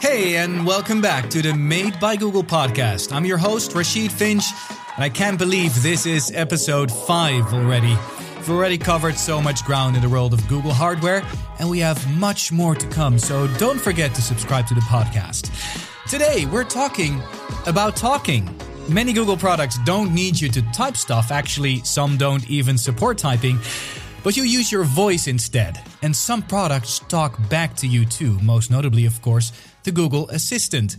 Hey, and welcome back to the Made by Google podcast. I'm your host, Rachid Finge, and I can't believe this is episode 5 already. We've already covered so much ground in the world of Google hardware, and we have much more to come, so don't forget to subscribe to the podcast. Today, we're talking about talking. Many Google products don't need you to type stuff, actually, some don't even support typing but you use your voice instead. And some products talk back to you too, most notably, of course, the Google Assistant.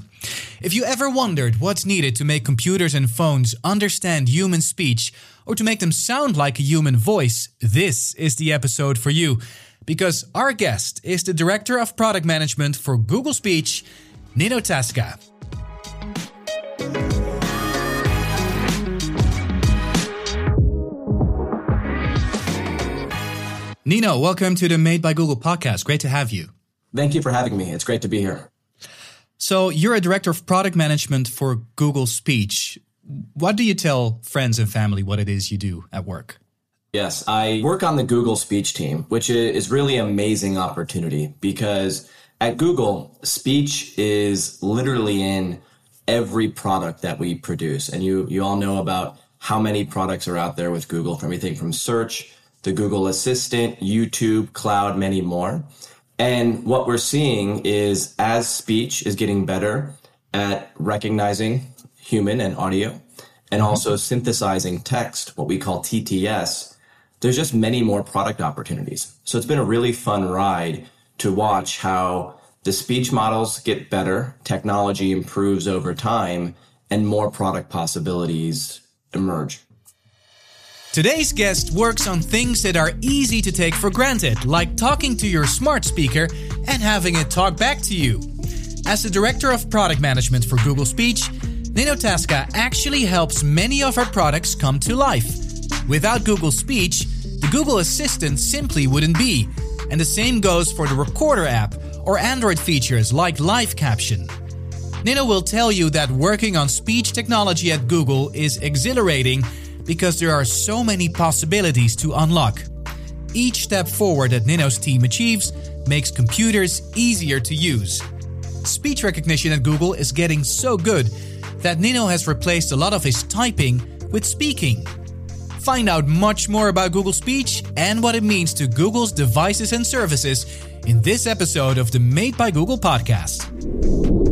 If you ever wondered what's needed to make computers and phones understand human speech or to make them sound like a human voice, this is the episode for you. Because our guest is the Director of Product Management for Google Speech, Nino Tasca. Nino, welcome to the Made by Google podcast. Great to have you. Thank you for having me. It's great to be here. So, you're a director of product management for Google Speech. What do you tell friends and family what it is you do at work? Yes, I work on the Google Speech team, which is really amazing opportunity because at Google, speech is literally in every product that we produce. And you you all know about how many products are out there with Google, from everything from search the Google Assistant, YouTube, Cloud, many more. And what we're seeing is as speech is getting better at recognizing human and audio and mm-hmm. also synthesizing text, what we call TTS, there's just many more product opportunities. So it's been a really fun ride to watch how the speech models get better, technology improves over time, and more product possibilities emerge. Today's guest works on things that are easy to take for granted, like talking to your smart speaker and having it talk back to you. As the Director of Product Management for Google Speech, Nino Tasca actually helps many of our products come to life. Without Google Speech, the Google Assistant simply wouldn't be. And the same goes for the Recorder app or Android features like Live Caption. Nino will tell you that working on speech technology at Google is exhilarating because there are so many possibilities to unlock. Each step forward that Nino's team achieves makes computers easier to use. Speech recognition at Google is getting so good that Nino has replaced a lot of his typing with speaking. Find out much more about Google Speech and what it means to Google's devices and services in this episode of the Made by Google podcast.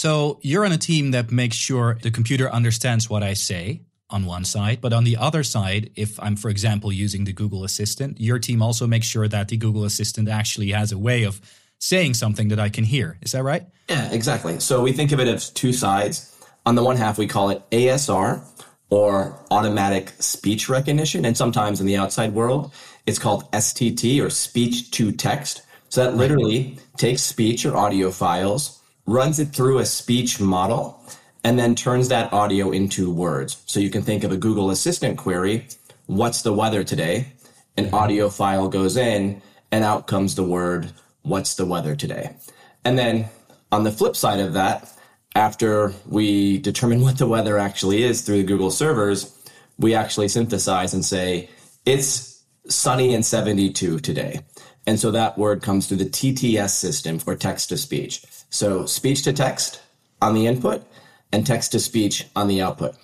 So you're on a team that makes sure the computer understands what I say on one side, but on the other side, if I'm, for example, using the Google Assistant, your team also makes sure that the Google Assistant actually has a way of saying something that I can hear. Is that right? Yeah, exactly. So we think of it as two sides. On the one half, we call it ASR or automatic speech recognition. And sometimes in the outside world, it's called STT or speech to text. So that literally takes speech or audio files runs it through a speech model, and then turns that audio into words. So you can think of a Google Assistant query What's the weather today? An audio file goes in, and out comes the word What's the weather today? And then on the flip side of that, after we determine what the weather actually is through the Google servers, we actually synthesize and say, it's sunny and 72 today. And so that word comes through the TTS system for text to speech. So speech to text on the input and text to speech on the output.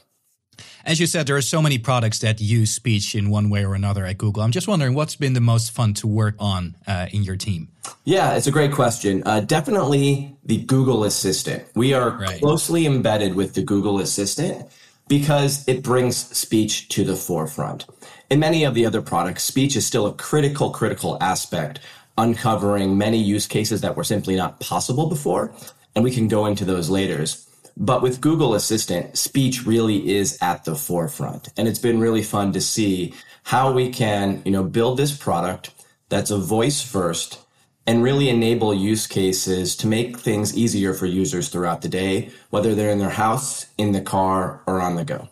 As you said, there are so many products that use speech in one way or another at Google. I'm just wondering what's been the most fun to work on uh, in your team? Yeah, it's a great question. Uh, definitely the Google Assistant. We are right. closely embedded with the Google Assistant because it brings speech to the forefront. In many of the other products, speech is still a critical, critical aspect uncovering many use cases that were simply not possible before. And we can go into those later. But with Google Assistant, speech really is at the forefront. And it's been really fun to see how we can, you know, build this product that's a voice first and really enable use cases to make things easier for users throughout the day, whether they're in their house, in the car, or on the go.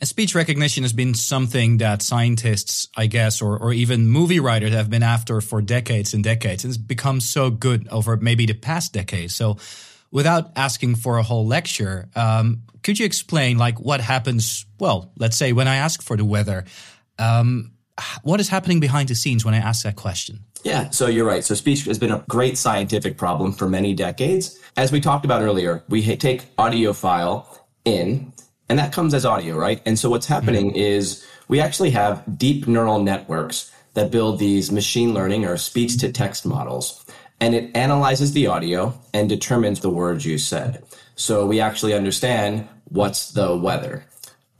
And speech recognition has been something that scientists, I guess, or, or even movie writers have been after for decades and decades. And it's become so good over maybe the past decade. So without asking for a whole lecture, um, could you explain like what happens? Well, let's say when I ask for the weather, um, what is happening behind the scenes when I ask that question? Yeah, so you're right. So speech has been a great scientific problem for many decades. As we talked about earlier, we take audio file in, and that comes as audio, right? And so what's happening mm-hmm. is we actually have deep neural networks that build these machine learning or speech to text models. And it analyzes the audio and determines the words you said. So we actually understand what's the weather.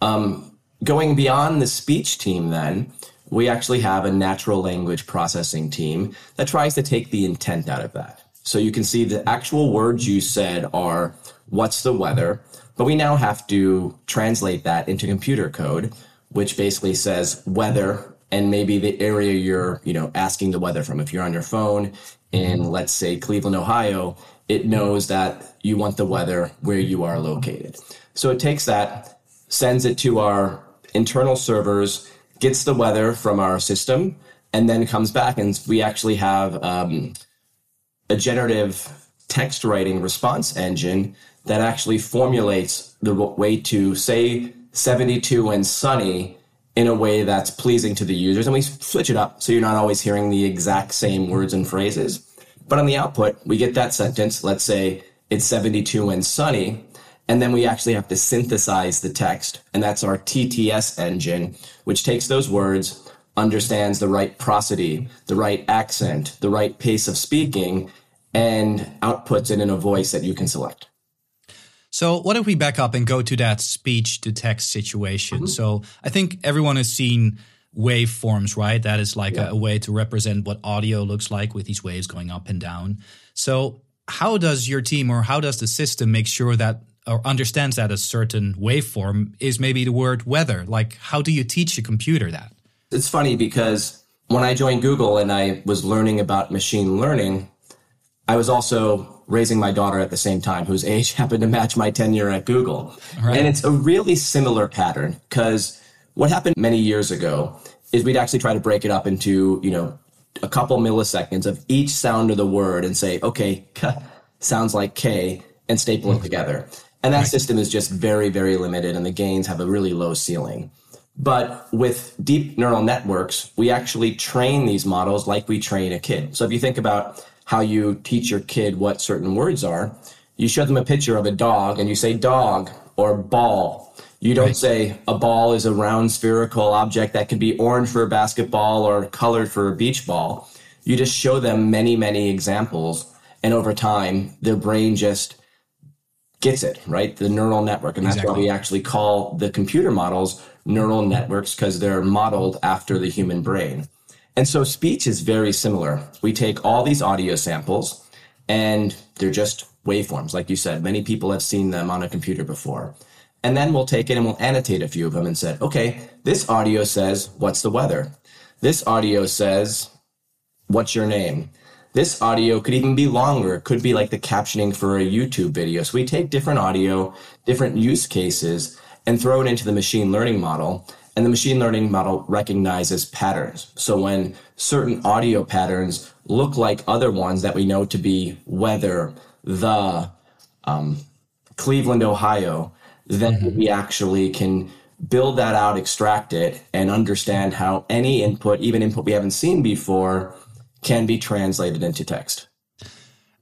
Um, going beyond the speech team, then, we actually have a natural language processing team that tries to take the intent out of that. So you can see the actual words you said are what's the weather, but we now have to translate that into computer code, which basically says weather and maybe the area you're, you know, asking the weather from. If you're on your phone in, let's say, Cleveland, Ohio, it knows that you want the weather where you are located. So it takes that, sends it to our internal servers, gets the weather from our system, and then comes back. And we actually have um, a generative text writing response engine that actually formulates the way to say 72 and sunny in a way that's pleasing to the users. And we switch it up so you're not always hearing the exact same words and phrases. But on the output, we get that sentence. Let's say it's 72 and sunny. And then we actually have to synthesize the text. And that's our TTS engine, which takes those words, understands the right prosody, the right accent, the right pace of speaking, and outputs it in a voice that you can select. So, what if we back up and go to that speech to text situation? Mm-hmm. So, I think everyone has seen waveforms, right? That is like yeah. a, a, way to represent what audio looks like with these waves going up and down. So, how does your team or how does the system make sure that or understands that a certain waveform is maybe the word weather. Like, how do you teach a computer that? It's funny because when I joined Google and I was learning about machine learning, I was also raising my daughter at the same time, whose age happened to match my tenure at Google. Right. And it's a really similar pattern because what happened many years ago is we'd actually try to break it up into, you know, a couple milliseconds of each sound of the word and say, okay, k sounds like K and staple mm-hmm. it together. And that right. system is just very, very limited, and the gains have a really low ceiling. But with deep neural networks, we actually train these models like we train a kid. So if you think about how you teach your kid what certain words are, you show them a picture of a dog and you say dog or ball. You don't right. say a ball is a round spherical object that can be orange for a basketball or colored for a beach ball. You just show them many, many examples. And over time, their brain just gets it, right? The neural network. And that's exactly. why we actually call the computer models neural networks because they're modeled after the human brain. And so speech is very similar. We take all these audio samples and they're just waveforms. Like you said, many people have seen them on a computer before. And then we'll take it and we'll annotate a few of them and say, okay, this audio says, what's the weather? This audio says, what's your name? This audio could even be longer. It could be like the captioning for a YouTube video. So we take different audio, different use cases, and throw it into the machine learning model. And the machine learning model recognizes patterns. So when certain audio patterns look like other ones that we know to be weather, the um, Cleveland, Ohio, then mm-hmm. we actually can build that out, extract it, and understand how any input, even input we haven't seen before, can be translated into text.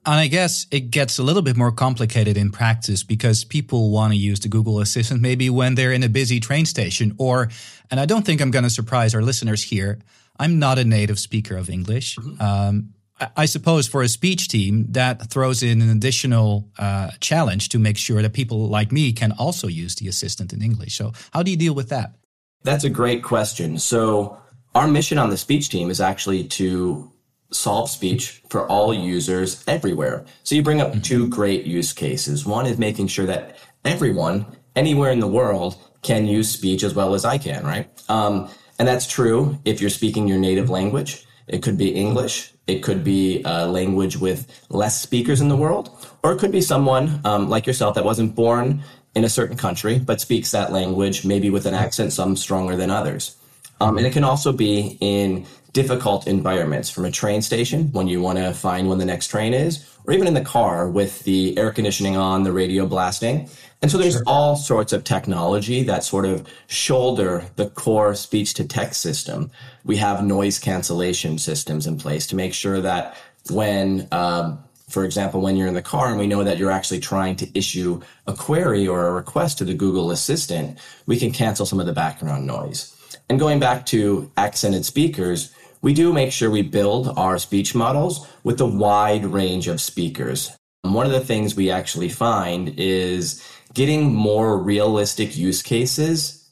And I guess it gets a little bit more complicated in practice because people want to use the Google Assistant maybe when they're in a busy train station or, and I don't think I'm going to surprise our listeners here. I'm not a native speaker of English. Mm-hmm. Um, I suppose for a speech team, that throws in an additional uh, challenge to make sure that people like me can also use the assistant in English. So, how do you deal with that? That's a great question. So, our mission on the speech team is actually to solve speech for all users everywhere. So you bring up mm-hmm. two great use cases. One is making sure that everyone, anywhere in the world, can use speech as well as I can, right? Um, and that's true if you're speaking your native language. It could be English. It could be a language with less speakers in the world, or it could be someone um, like yourself that wasn't born in a certain country but speaks that language, maybe with an accent some stronger than others. Um, and it can also be in difficult environments from a train station when you want to find when the next train is, or even in the car with the air conditioning on, the radio blasting. And so there's sure. all sorts of technology that sort of shoulder the core speech to text system. We have noise cancellation systems in place to make sure that when, um, for example, when you're in the car and we know that you're actually trying to issue a query or a request to the Google Assistant, we can cancel some of the background noise. And going back to accented speakers, we do make sure we build our speech models with a wide range of speakers. And one of the things we actually find is getting more realistic use cases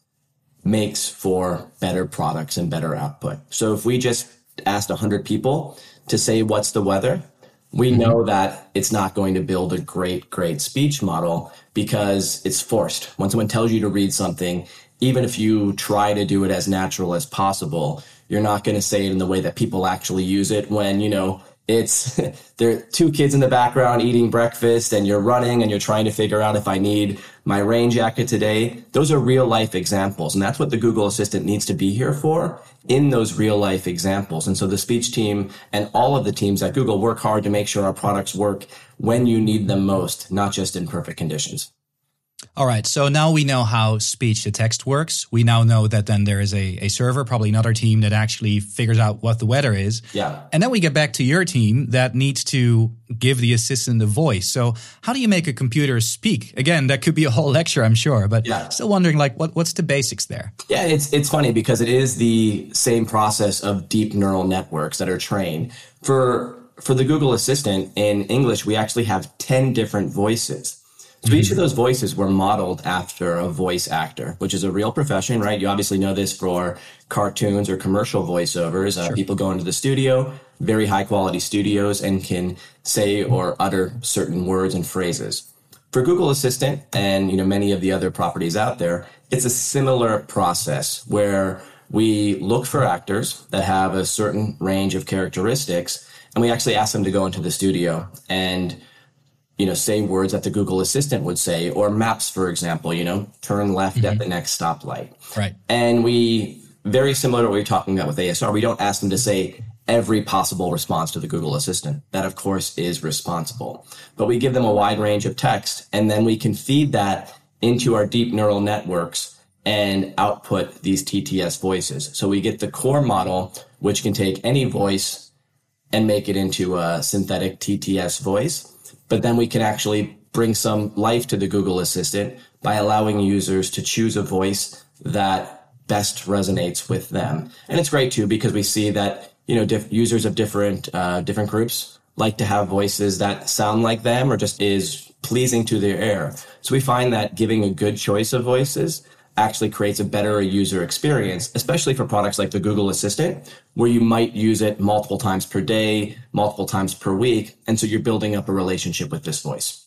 makes for better products and better output. So if we just asked 100 people to say what's the weather, we mm-hmm. know that it's not going to build a great, great speech model because it's forced. When someone tells you to read something, even if you try to do it as natural as possible, you're not going to say it in the way that people actually use it when, you know, it's there are two kids in the background eating breakfast and you're running and you're trying to figure out if I need my rain jacket today. Those are real life examples. And that's what the Google Assistant needs to be here for in those real life examples. And so the speech team and all of the teams at Google work hard to make sure our products work when you need them most, not just in perfect conditions. All right. So now we know how speech to text works. We now know that then there is a, a server, probably another team that actually figures out what the weather is. Yeah. And then we get back to your team that needs to give the assistant a voice. So how do you make a computer speak? Again, that could be a whole lecture, I'm sure, but yeah. still wondering like what, what's the basics there? Yeah, it's it's funny because it is the same process of deep neural networks that are trained. For for the Google Assistant in English, we actually have 10 different voices. So each of mm-hmm. those voices were modeled after a voice actor, which is a real profession, right? You obviously know this for cartoons or commercial voiceovers. Uh, People go into the studio, very high quality studios, and can say or utter certain words and phrases. For Google Assistant and you know many of the other properties out there, it's a similar process where we look for actors that have a certain range of characteristics, and we actually ask them to go into the studio and you know, say words that the Google Assistant would say, or maps, for example, you know, turn left mm-hmm. at the next stoplight. Right. And we, very similar to what we are talking about with ASR, we don't ask them to say every possible response to the Google Assistant. That, of course, is responsible. But we give them a wide range of text, and then we can feed that into our deep neural networks and output these TTS voices. So we get the core model, which can take any voice and make it into a synthetic TTS voice but then we can actually bring some life to the Google Assistant by allowing users to choose a voice that best resonates with them. And it's great too because we see that you know diff- users of different uh, different groups like to have voices that sound like them or just is pleasing to their ear. So we find that giving a good choice of voices actually creates a better user experience, especially for products like the Google Assistant, where you might use it multiple times per day, multiple times per week. And so you're building up a relationship with this voice.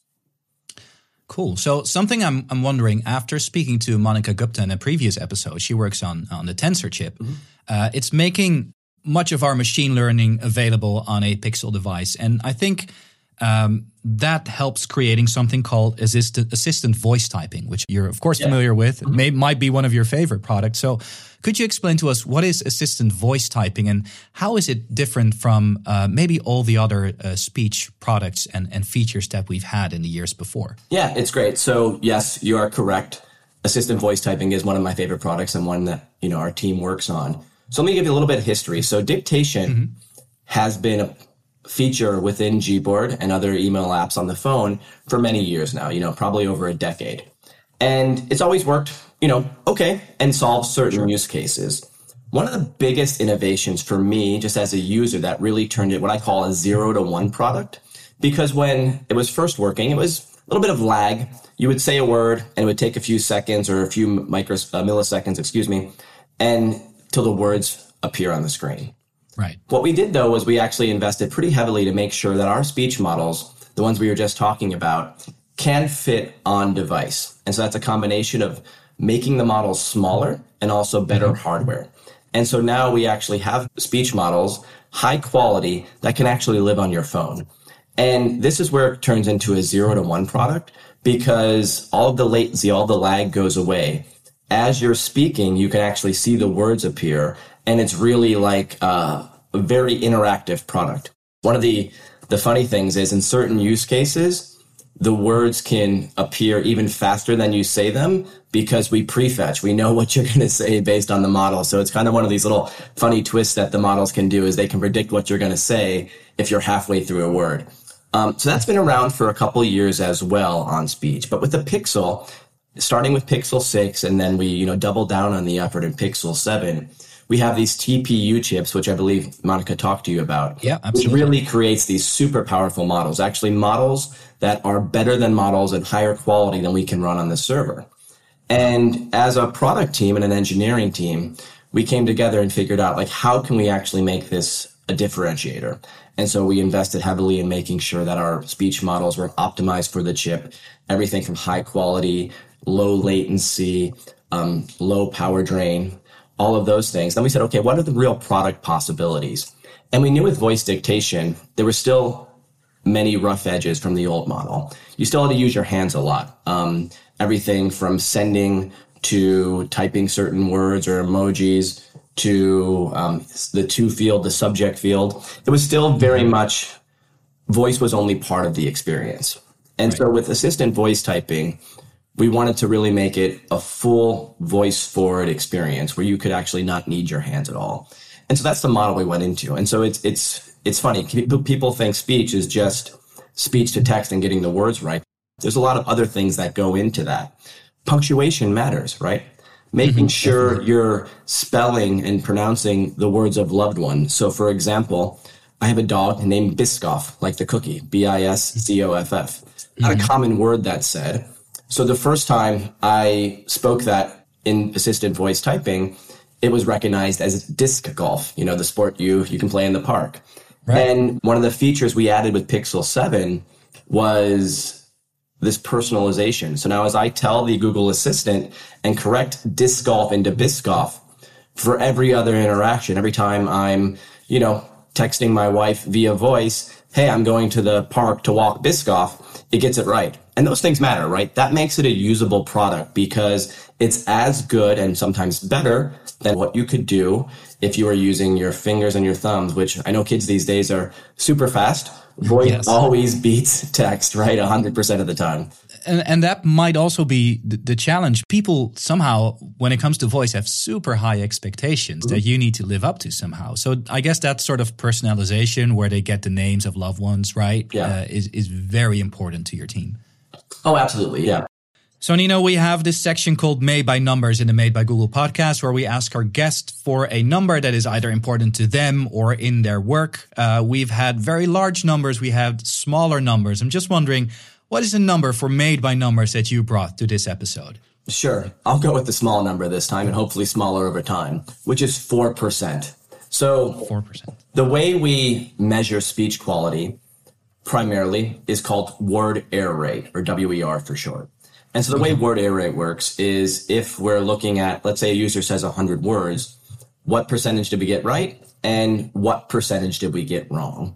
Cool. So something I'm, I'm wondering after speaking to Monica Gupta in a previous episode, she works on, on the Tensor chip. Mm-hmm. Uh, it's making much of our machine learning available on a Pixel device. And I think um, that helps creating something called assistant, assistant voice typing, which you're of course yeah. familiar with. Mm-hmm. May, might be one of your favorite products. So, could you explain to us what is assistant voice typing and how is it different from uh, maybe all the other uh, speech products and, and features that we've had in the years before? Yeah, it's great. So, yes, you are correct. Assistant voice typing is one of my favorite products and one that you know our team works on. So, let me give you a little bit of history. So, dictation. Mm-hmm. Has been a feature within Gboard and other email apps on the phone for many years now, you know, probably over a decade. And it's always worked, you know, okay, and solved certain sure. use cases. One of the biggest innovations for me, just as a user, that really turned it what I call a zero to one product, because when it was first working, it was a little bit of lag. You would say a word and it would take a few seconds or a few micros, uh, milliseconds, excuse me, and till the words appear on the screen. Right. What we did though was we actually invested pretty heavily to make sure that our speech models, the ones we were just talking about, can fit on device. And so that's a combination of making the models smaller and also better mm-hmm. hardware. And so now we actually have speech models, high quality, that can actually live on your phone. And this is where it turns into a zero to one product because all of the latency, all the lag goes away. As you're speaking, you can actually see the words appear and it's really like uh, a very interactive product. One of the the funny things is in certain use cases, the words can appear even faster than you say them because we prefetch. We know what you're going to say based on the model. So it's kind of one of these little funny twists that the models can do is they can predict what you're going to say if you're halfway through a word. Um, so that's been around for a couple years as well on speech. But with the Pixel, starting with Pixel 6 and then we, you know, double down on the effort in Pixel 7, we have these TPU chips, which I believe Monica talked to you about. Yeah, absolutely. It really creates these super powerful models, actually models that are better than models and higher quality than we can run on the server. And as a product team and an engineering team, we came together and figured out like, how can we actually make this a differentiator? And so we invested heavily in making sure that our speech models were optimized for the chip, everything from high quality, low latency, um, low power drain, all of those things. Then we said, okay, what are the real product possibilities? And we knew with voice dictation, there were still many rough edges from the old model. You still had to use your hands a lot. Um, everything from sending to typing certain words or emojis to um, the to field, the subject field. It was still very much voice was only part of the experience. And right. so with assistant voice typing, we wanted to really make it a full voice forward experience where you could actually not need your hands at all. And so that's the model we went into. And so it's, it's, it's funny. People think speech is just speech to text and getting the words right. There's a lot of other things that go into that. Punctuation matters, right? Making mm-hmm, sure definitely. you're spelling and pronouncing the words of loved one. So for example, I have a dog named Biscoff, like the cookie, B-I-S-C-O-F-F. Not mm-hmm. a common word that said. So the first time I spoke that in assistant voice typing, it was recognized as disc golf, you know, the sport you you can play in the park. Right. And one of the features we added with Pixel 7 was this personalization. So now as I tell the Google Assistant and correct disc golf into Biscoff for every other interaction, every time I'm, you know, texting my wife via voice, hey, I'm going to the park to walk Biscoff, it gets it right. And those things matter, right? That makes it a usable product because it's as good and sometimes better than what you could do if you were using your fingers and your thumbs, which I know kids these days are super fast. Voice yes. always beats text, right? 100% of the time. And, and that might also be the, the, challenge. People somehow, when it comes to voice, have super high expectations mm-hmm. that you need to live up to somehow. So I guess that sort of personalization where they get the names of loved ones, right? Yeah. Uh, is, is very important to your team. Oh, absolutely. Yeah. So, Nino, we have this section called Made by Numbers in the Made by Google podcast, where we ask our guest for a number that is either important to them or in their work. Uh, we've had very large numbers, we have smaller numbers. I'm just wondering, what is the number for Made by Numbers that you brought to this episode? Sure. I'll go with the small number this time and hopefully smaller over time, which is 4%. So, 4%. The way we measure speech quality primarily is called word error rate or WER for short. And so the way mm-hmm. word error rate works is if we're looking at, let's say a user says 100 words, what percentage did we get right? And what percentage did we get wrong?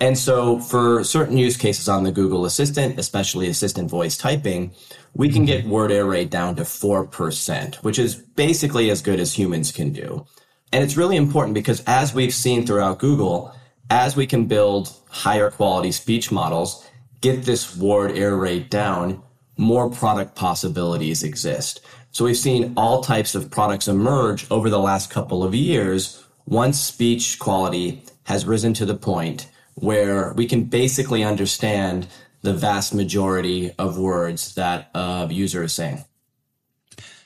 And so for certain use cases on the Google Assistant, especially assistant voice typing, we can mm-hmm. get word error rate down to 4%, which is basically as good as humans can do. And it's really important because as we've seen throughout Google, as we can build higher quality speech models, get this word error rate down, more product possibilities exist. So we've seen all types of products emerge over the last couple of years once speech quality has risen to the point where we can basically understand the vast majority of words that a user is saying.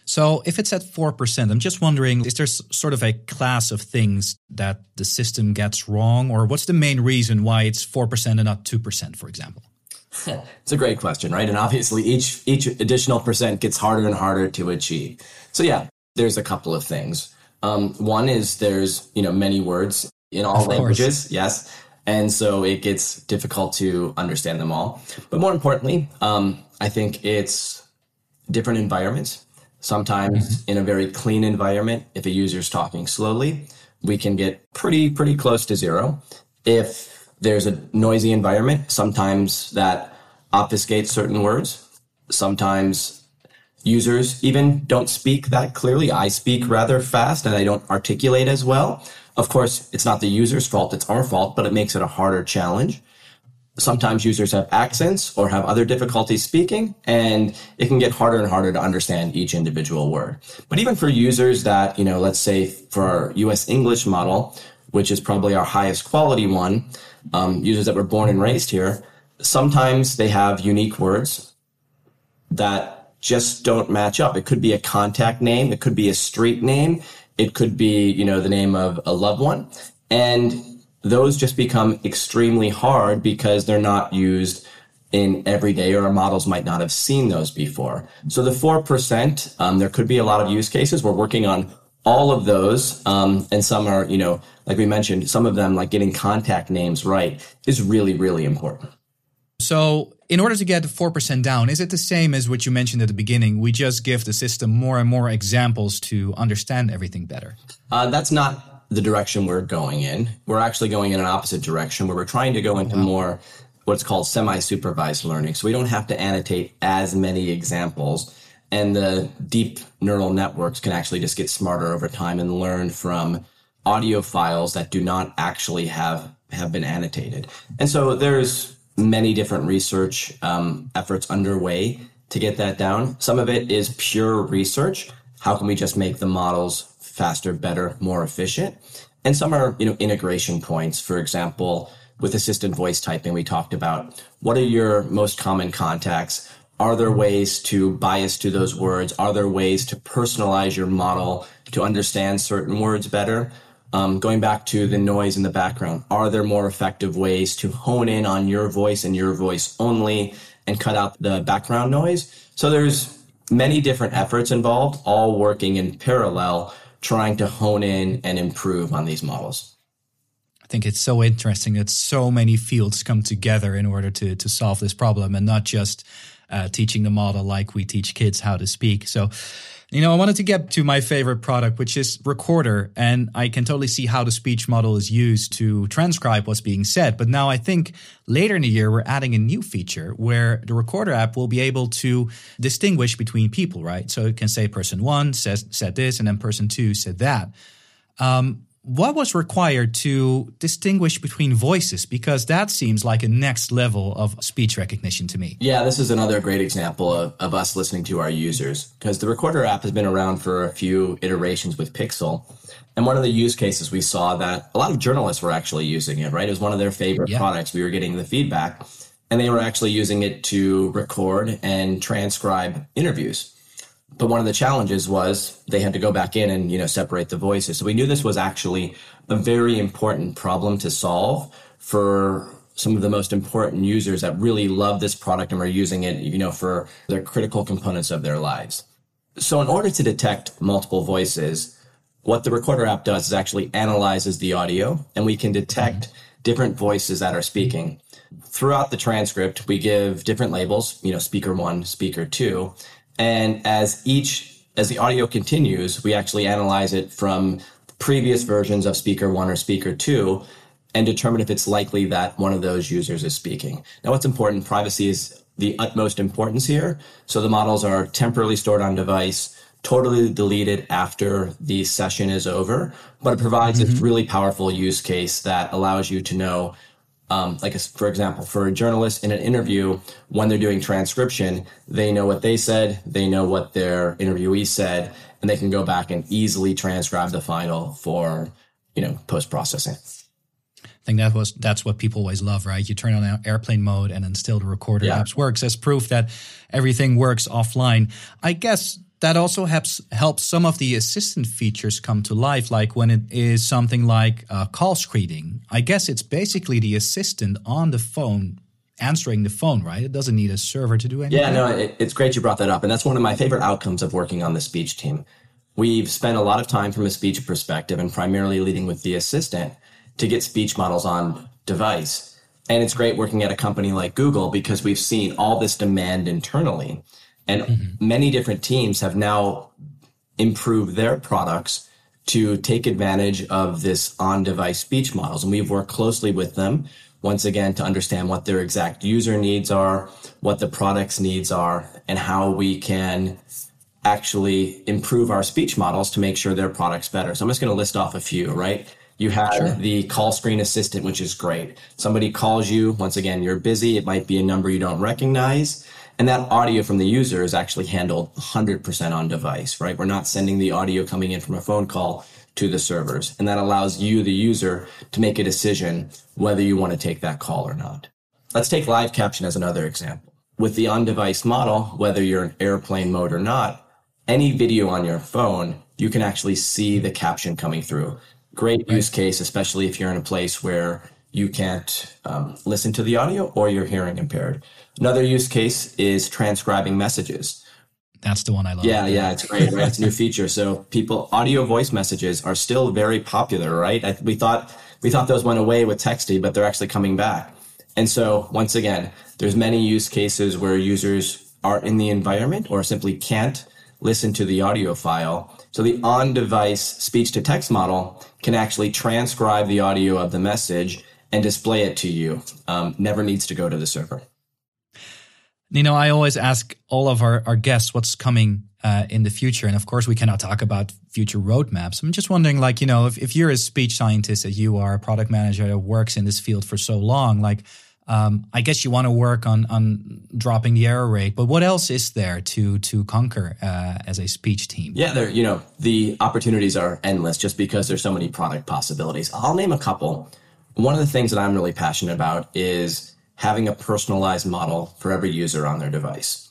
So if it's at 4%, I'm just wondering is there sort of a class of things that the system gets wrong, or what's the main reason why it's 4% and not 2%, for example? it's a great question, right? And obviously each each additional percent gets harder and harder to achieve. So yeah, there's a couple of things. Um, one is there's you know many words in all of languages, course. yes, and so it gets difficult to understand them all. But more importantly, um, I think it's different environments. Sometimes mm-hmm. in a very clean environment, if a user is talking slowly, we can get pretty pretty close to zero. If there's a noisy environment. Sometimes that obfuscates certain words. Sometimes users even don't speak that clearly. I speak rather fast and I don't articulate as well. Of course, it's not the user's fault, it's our fault, but it makes it a harder challenge. Sometimes users have accents or have other difficulties speaking, and it can get harder and harder to understand each individual word. But even for users that, you know, let's say for our US English model, which is probably our highest quality one, um, users that were born and raised here, sometimes they have unique words that just don't match up. It could be a contact name, it could be a street name, it could be, you know, the name of a loved one. And those just become extremely hard because they're not used in every day or our models might not have seen those before. So the 4%, um, there could be a lot of use cases. We're working on all of those. Um, and some are, you know, like we mentioned, some of them, like getting contact names right, is really, really important. So, in order to get 4% down, is it the same as what you mentioned at the beginning? We just give the system more and more examples to understand everything better? Uh, that's not the direction we're going in. We're actually going in an opposite direction where we're trying to go into more what's called semi supervised learning. So, we don't have to annotate as many examples. And the deep neural networks can actually just get smarter over time and learn from audio files that do not actually have have been annotated. And so there's many different research um, efforts underway to get that down. Some of it is pure research. How can we just make the models faster, better, more efficient? And some are, you know, integration points. For example, with assistant voice typing, we talked about what are your most common contacts? Are there ways to bias to those words? Are there ways to personalize your model to understand certain words better? Um, going back to the noise in the background, are there more effective ways to hone in on your voice and your voice only and cut out the background noise? So there's many different efforts involved, all working in parallel, trying to hone in and improve on these models. I think it's so interesting that so many fields come together in order to to solve this problem, and not just uh, teaching the model like we teach kids how to speak. So you know, I wanted to get to my favorite product, which is Recorder. And I can totally see how the speech model is used to transcribe what's being said. But now I think later in the year, we're adding a new feature where the Recorder app will be able to distinguish between people, right? So it can say person one says, said this and then person two said that. Um, what was required to distinguish between voices? Because that seems like a next level of speech recognition to me. Yeah this is another great example of, of us listening to our users because the recorder app has been around for a few iterations with pixel and one of the use cases we saw that a lot of journalists were actually using it right? It was one of their favorite yeah. products. We were getting the feedback and they were actually using it to record and transcribe interviews but one of the challenges was they had to go back in and you know separate the voices. So we knew this was actually a very important problem to solve for some of the most important users that really love this product and are using it you know for their critical components of their lives. So in order to detect multiple voices what the recorder app does is actually analyzes the audio and we can detect different voices that are speaking. Throughout the transcript we give different labels you know speaker one speaker two and as each, as the audio continues, we actually analyze it from previous versions of speaker one or speaker two and determine if it's likely that one of those users is speaking. Now, what's important, privacy is the utmost importance here. So the models are temporarily stored on device, totally deleted after the session is over, but it provides mm-hmm. a really powerful use case that allows you to know um, like, a, for example, for a journalist in an interview, when they're doing transcription, they know what they said, they know what their interviewee said, and they can go back and easily transcribe the final for, you know, post processing. I think that was that's what people always love, right? You turn on airplane mode, and then still the recorder yeah. apps works as proof that everything works offline. I guess that also helps helps some of the assistant features come to life, like when it is something like uh, call screening. I guess it's basically the assistant on the phone answering the phone, right? It doesn't need a server to do anything. Yeah, no, it, it's great you brought that up, and that's one of my favorite outcomes of working on the speech team. We've spent a lot of time from a speech perspective, and primarily leading with the assistant to get speech models on device. And it's great working at a company like Google because we've seen all this demand internally. And mm-hmm. many different teams have now improved their products to take advantage of this on device speech models. And we've worked closely with them once again to understand what their exact user needs are, what the product's needs are, and how we can actually improve our speech models to make sure their product's better. So I'm just going to list off a few, right? You have sure. the call screen assistant, which is great. Somebody calls you, once again, you're busy, it might be a number you don't recognize. And that audio from the user is actually handled 100% on device, right? We're not sending the audio coming in from a phone call to the servers. And that allows you, the user, to make a decision whether you want to take that call or not. Let's take live caption as another example. With the on device model, whether you're in airplane mode or not, any video on your phone, you can actually see the caption coming through. Great use case, especially if you're in a place where you can't um, listen to the audio or you're hearing impaired. Another use case is transcribing messages. That's the one I love. Yeah, yeah, it's great, right? It's a new feature. So people, audio voice messages are still very popular, right? I, we thought we thought those went away with Texty, but they're actually coming back. And so once again, there's many use cases where users are in the environment or simply can't listen to the audio file. So the on-device speech-to-text model can actually transcribe the audio of the message and display it to you. Um, never needs to go to the server. You know, I always ask all of our, our guests what's coming uh, in the future. And of course, we cannot talk about future roadmaps. I'm just wondering, like, you know, if, if you're a speech scientist, that you are a product manager that works in this field for so long, like, um, I guess you want to work on on dropping the error rate, but what else is there to to conquer uh, as a speech team? Yeah, there. You know, the opportunities are endless just because there's so many product possibilities. I'll name a couple. One of the things that I'm really passionate about is having a personalized model for every user on their device.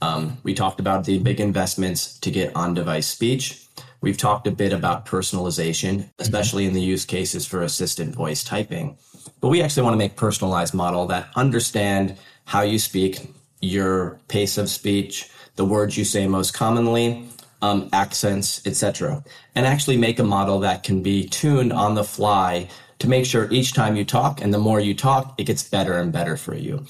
Um, we talked about the big investments to get on device speech. We've talked a bit about personalization, especially in the use cases for assistant voice typing. But we actually want to make personalized model that understand how you speak, your pace of speech, the words you say most commonly, um, accents, etc., and actually make a model that can be tuned on the fly to make sure each time you talk and the more you talk, it gets better and better for you.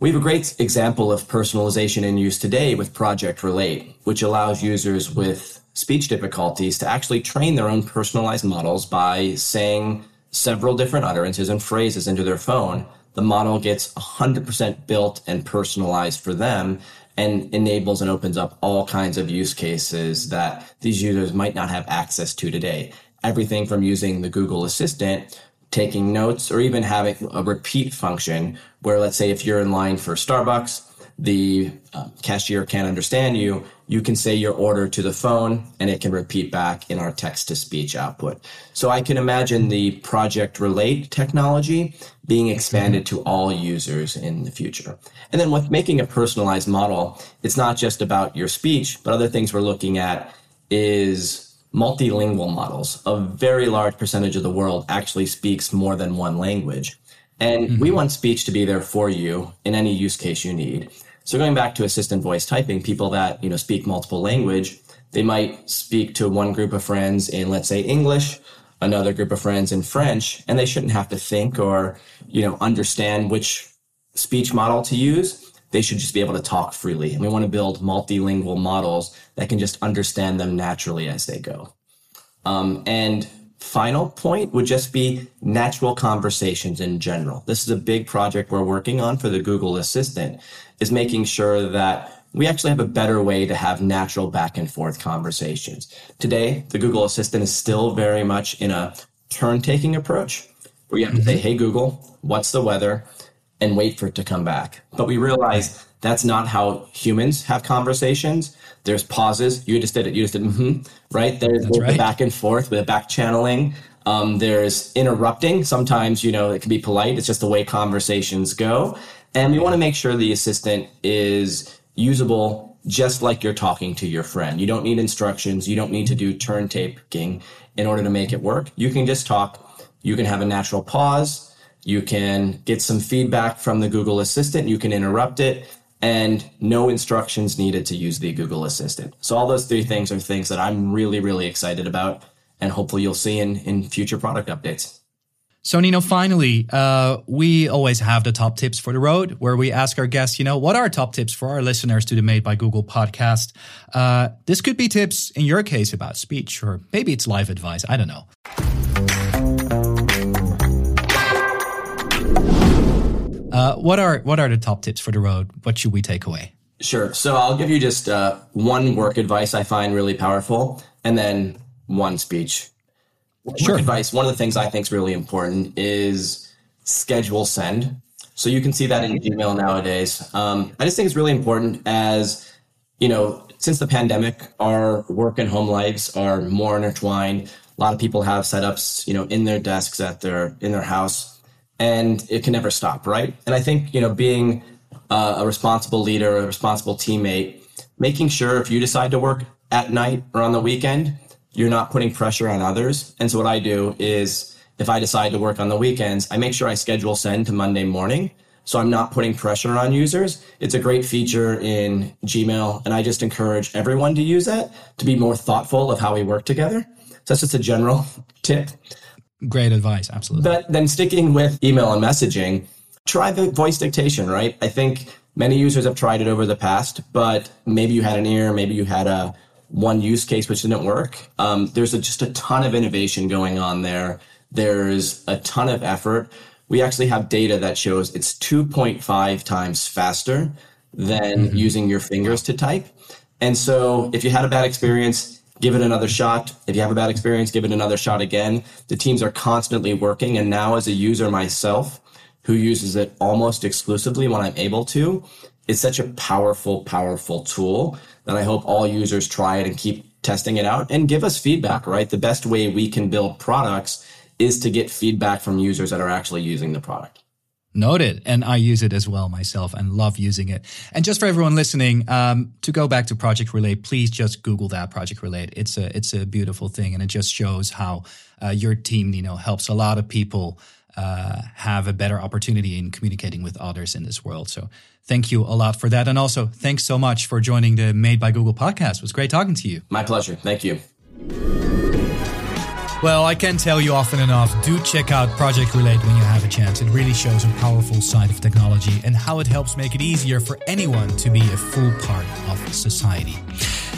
We have a great example of personalization in use today with Project Relate, which allows users with speech difficulties to actually train their own personalized models by saying several different utterances and phrases into their phone. The model gets 100% built and personalized for them and enables and opens up all kinds of use cases that these users might not have access to today. Everything from using the Google Assistant taking notes or even having a repeat function where let's say if you're in line for Starbucks, the uh, cashier can't understand you, you can say your order to the phone and it can repeat back in our text to speech output. So I can imagine the project relate technology being expanded to all users in the future. And then with making a personalized model, it's not just about your speech, but other things we're looking at is multilingual models. A very large percentage of the world actually speaks more than one language. And mm-hmm. we want speech to be there for you in any use case you need. So going back to assistant voice typing, people that, you know, speak multiple language, they might speak to one group of friends in, let's say, English, another group of friends in French, and they shouldn't have to think or, you know, understand which speech model to use they should just be able to talk freely. And we want to build multilingual models that can just understand them naturally as they go. Um, and final point would just be natural conversations in general. This is a big project we're working on for the Google Assistant is making sure that we actually have a better way to have natural back and forth conversations. Today, the Google Assistant is still very much in a turn taking approach where you have to say, mm-hmm. Hey, Google, what's the weather? And wait for it to come back. But we realize that's not how humans have conversations. There's pauses. You just did it. You just did, mm-hmm, right? There's, there's right. the back and forth with back channeling. Um, there's interrupting. Sometimes, you know, it can be polite. It's just the way conversations go. And we want to make sure the assistant is usable just like you're talking to your friend. You don't need instructions. You don't need to do turn taking in order to make it work. You can just talk. You can have a natural pause you can get some feedback from the Google Assistant. You can interrupt it and no instructions needed to use the Google Assistant. So all those three things are things that I'm really, really excited about and hopefully you'll see in, in future product updates. So Nino, finally, uh, we always have the top tips for the road where we ask our guests, you know, what are top tips for our listeners to the Made by Google podcast? Uh, this could be tips in your case about speech or maybe it's life advice. I don't know. Uh, what are what are the top tips for the road? What should we take away? Sure. So I'll give you just uh, one work advice I find really powerful, and then one speech. Sure. Work advice. One of the things I think is really important is schedule send. So you can see that in Gmail nowadays. Um, I just think it's really important as you know, since the pandemic, our work and home lives are more intertwined. A lot of people have setups, you know, in their desks at their in their house, and it can never stop, right? And I think you know, being uh, a responsible leader, a responsible teammate, making sure if you decide to work at night or on the weekend, you're not putting pressure on others. And so what I do is if I decide to work on the weekends, I make sure I schedule send to Monday morning. So I'm not putting pressure on users. It's a great feature in Gmail, and I just encourage everyone to use that to be more thoughtful of how we work together. So that's just a general tip. Great advice, absolutely. But then sticking with email and messaging, try the voice dictation, right? I think many users have tried it over the past, but maybe you had an error, maybe you had a one use case which didn't work. Um, there's a, just a ton of innovation going on there. There's a ton of effort. We actually have data that shows it's 2.5 times faster than mm-hmm. using your fingers to type. And so if you had a bad experience, give it another shot. If you have a bad experience, give it another shot again. The teams are constantly working. And now as a user myself, who uses it almost exclusively when I'm able to. It's such a powerful, powerful tool that I hope all users try it and keep testing it out and give us feedback, right? The best way we can build products is to get feedback from users that are actually using the product. Noted. And I use it as well myself and love using it. And just for everyone listening, um, to go back to Project Relate, please just Google that Project Relate. It's a, it's a beautiful thing. And it just shows how uh, your team, you know, helps a lot of people uh, have a better opportunity in communicating with others in this world. So thank you a lot for that. And also thanks so much for joining the Made by Google podcast. It was great talking to you. My pleasure. Thank you. Well, I can't tell you often enough. Do check out Project Relate when you have a chance. It really shows a powerful side of technology and how it helps make it easier for anyone to be a full part of society.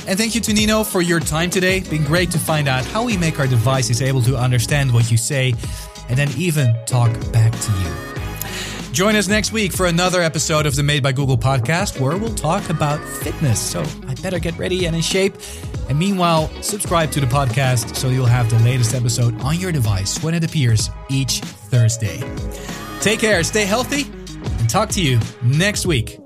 And thank you to Nino for your time today. Been great to find out how we make our devices able to understand what you say and then even talk back to you. Join us next week for another episode of the Made by Google podcast where we'll talk about fitness. So I better get ready and in shape. And meanwhile, subscribe to the podcast so you'll have the latest episode on your device when it appears each Thursday. Take care, stay healthy, and talk to you next week.